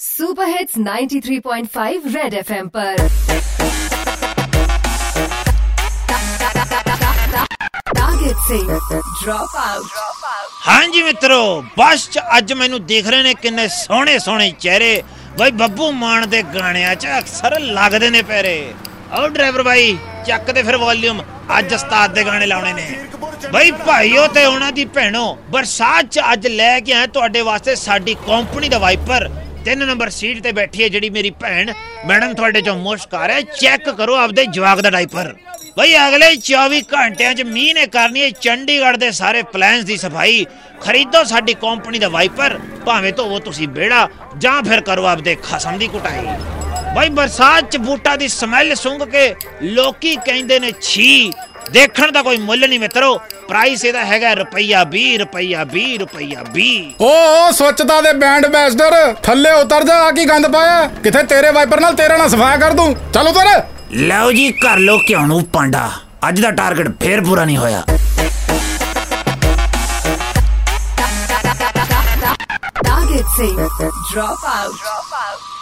Super hits 93.5 red FM पर target से drop out ਹਾਂਜੀ ਮਿੱਤਰੋ ਬੱਸ ਚ ਅੱਜ ਮੈਨੂੰ ਦਿਖ ਰਹੇ ਨੇ ਕਿੰਨੇ ਸੋਹਣੇ ਸੋਹਣੇ ਚਿਹਰੇ ਬਈ ਬੱਬੂ ਮਾਨ ਦੇ ਗਾਣਿਆਂ ਚ ਅਕਸਰ ਲੱਗਦੇ ਨੇ ਪੈਰੇ ਆਓ ਡਰਾਈਵਰ ਬਾਈ ਚੱਕ ਦੇ ਫਿਰ ਵੋਲਿਊਮ ਅੱਜ ਉਸਤਾਦ ਦੇ ਗਾਣੇ ਲਾਉਣੇ ਨੇ ਬਈ ਭਾਈਓ ਤੇ ਉਹਨਾਂ ਦੀ ਭੈਣੋ ਬਰਸਾਤ ਚ ਅੱਜ ਲੈ ਕੇ ਆਏ ਤੁਹਾਡੇ ਵਾਸਤੇ ਸਾਡੀ ਕੰਪਨੀ ਦਾ ਵਾਈਪਰ ਤਿੰਨ ਨੰਬਰ ਸੀਟ ਤੇ ਬੈਠੀ ਹੈ ਜਿਹੜੀ ਮੇਰੀ ਭੈਣ। ਮੈਡਮ ਤੁਹਾਡੇ ਚੋਂ ਮੁਸ਼ਕ ਆ ਰਿਹਾ ਚੈੱਕ ਕਰੋ ਆਪਦੇ ਜਵਾਕ ਦਾ ਡਾਈਪਰ ਬਈ ਅਗਲੇ 24 ਘੰਟਿਆਂ 'ਚ ਮੀਂਹ ਨੇ ਕਰਨੀ ਹੈ ਚੰਡੀਗੜ੍ਹ ਦੇ ਸਾਰੇ ਪਲਾਨਸ ਦੀ ਸਫ਼ਾਈ। ਖਰੀਦੋ ਸਾਡੀ ਕੰਪਨੀ ਦਾ ਵਾਈਪਰ। ਭਾਵੇਂ ਧੋਵੋ ਤੁਸੀਂ ਬੇੜਾ ਜਾਂ ਫਿਰ ਕਰੋ ਆਪਦੇ ਖਸਮ ਦੀ ਕੁਟਾਈ। ਬਈ ਬਰਸਾਤ 'ਚ ਬੂਟਾ ਦੀ ਸਮੈਲ ਸੁੰਘ ਕੇ ਲੋਕੀ ਕਹਿੰਦੇ ਨੇ, ਛੀ, ਦੇਖਣ ਦਾ ਕੋਈ ਮੁੱਲ ਨਹੀਂ ਮਿੱਤਰੋ। ਪ੍ਰਾਈਸ ਇਹਦਾ ਹੈਗਾ ਰੁਪਈਆ 20 ਰੁਪਈਆ 20 ਰੁਪਈਆ 20 ਓ ਸਵੱਛਤਾ ਦੇ ਬੈਂਡ ਐਂਬੈਸਡਰ ਥੱਲੇ ਉਤਰ ਜਾ ਆ ਕੀ ਗੰਦ ਪਾਇਆ ਕਿਥੇ ਤੇਰੇ ਵਾਈਪਰ ਨਾਲ ਤੇਰਾ ਨਾ ਸਫਾਇਆ ਕਰ ਦੂੰ ਚੱਲ ਉਤਰ ਲਓ ਜੀ ਕਰ ਲੋ ਕਿਉਂ ਨੂੰ ਪਾਂਡਾ ਅੱਜ ਦਾ ਟਾਰਗੇਟ ਫੇਰ ਪੂਰਾ ਨਹੀਂ ਹੋਇਆ target safe. Drop out. Drop out.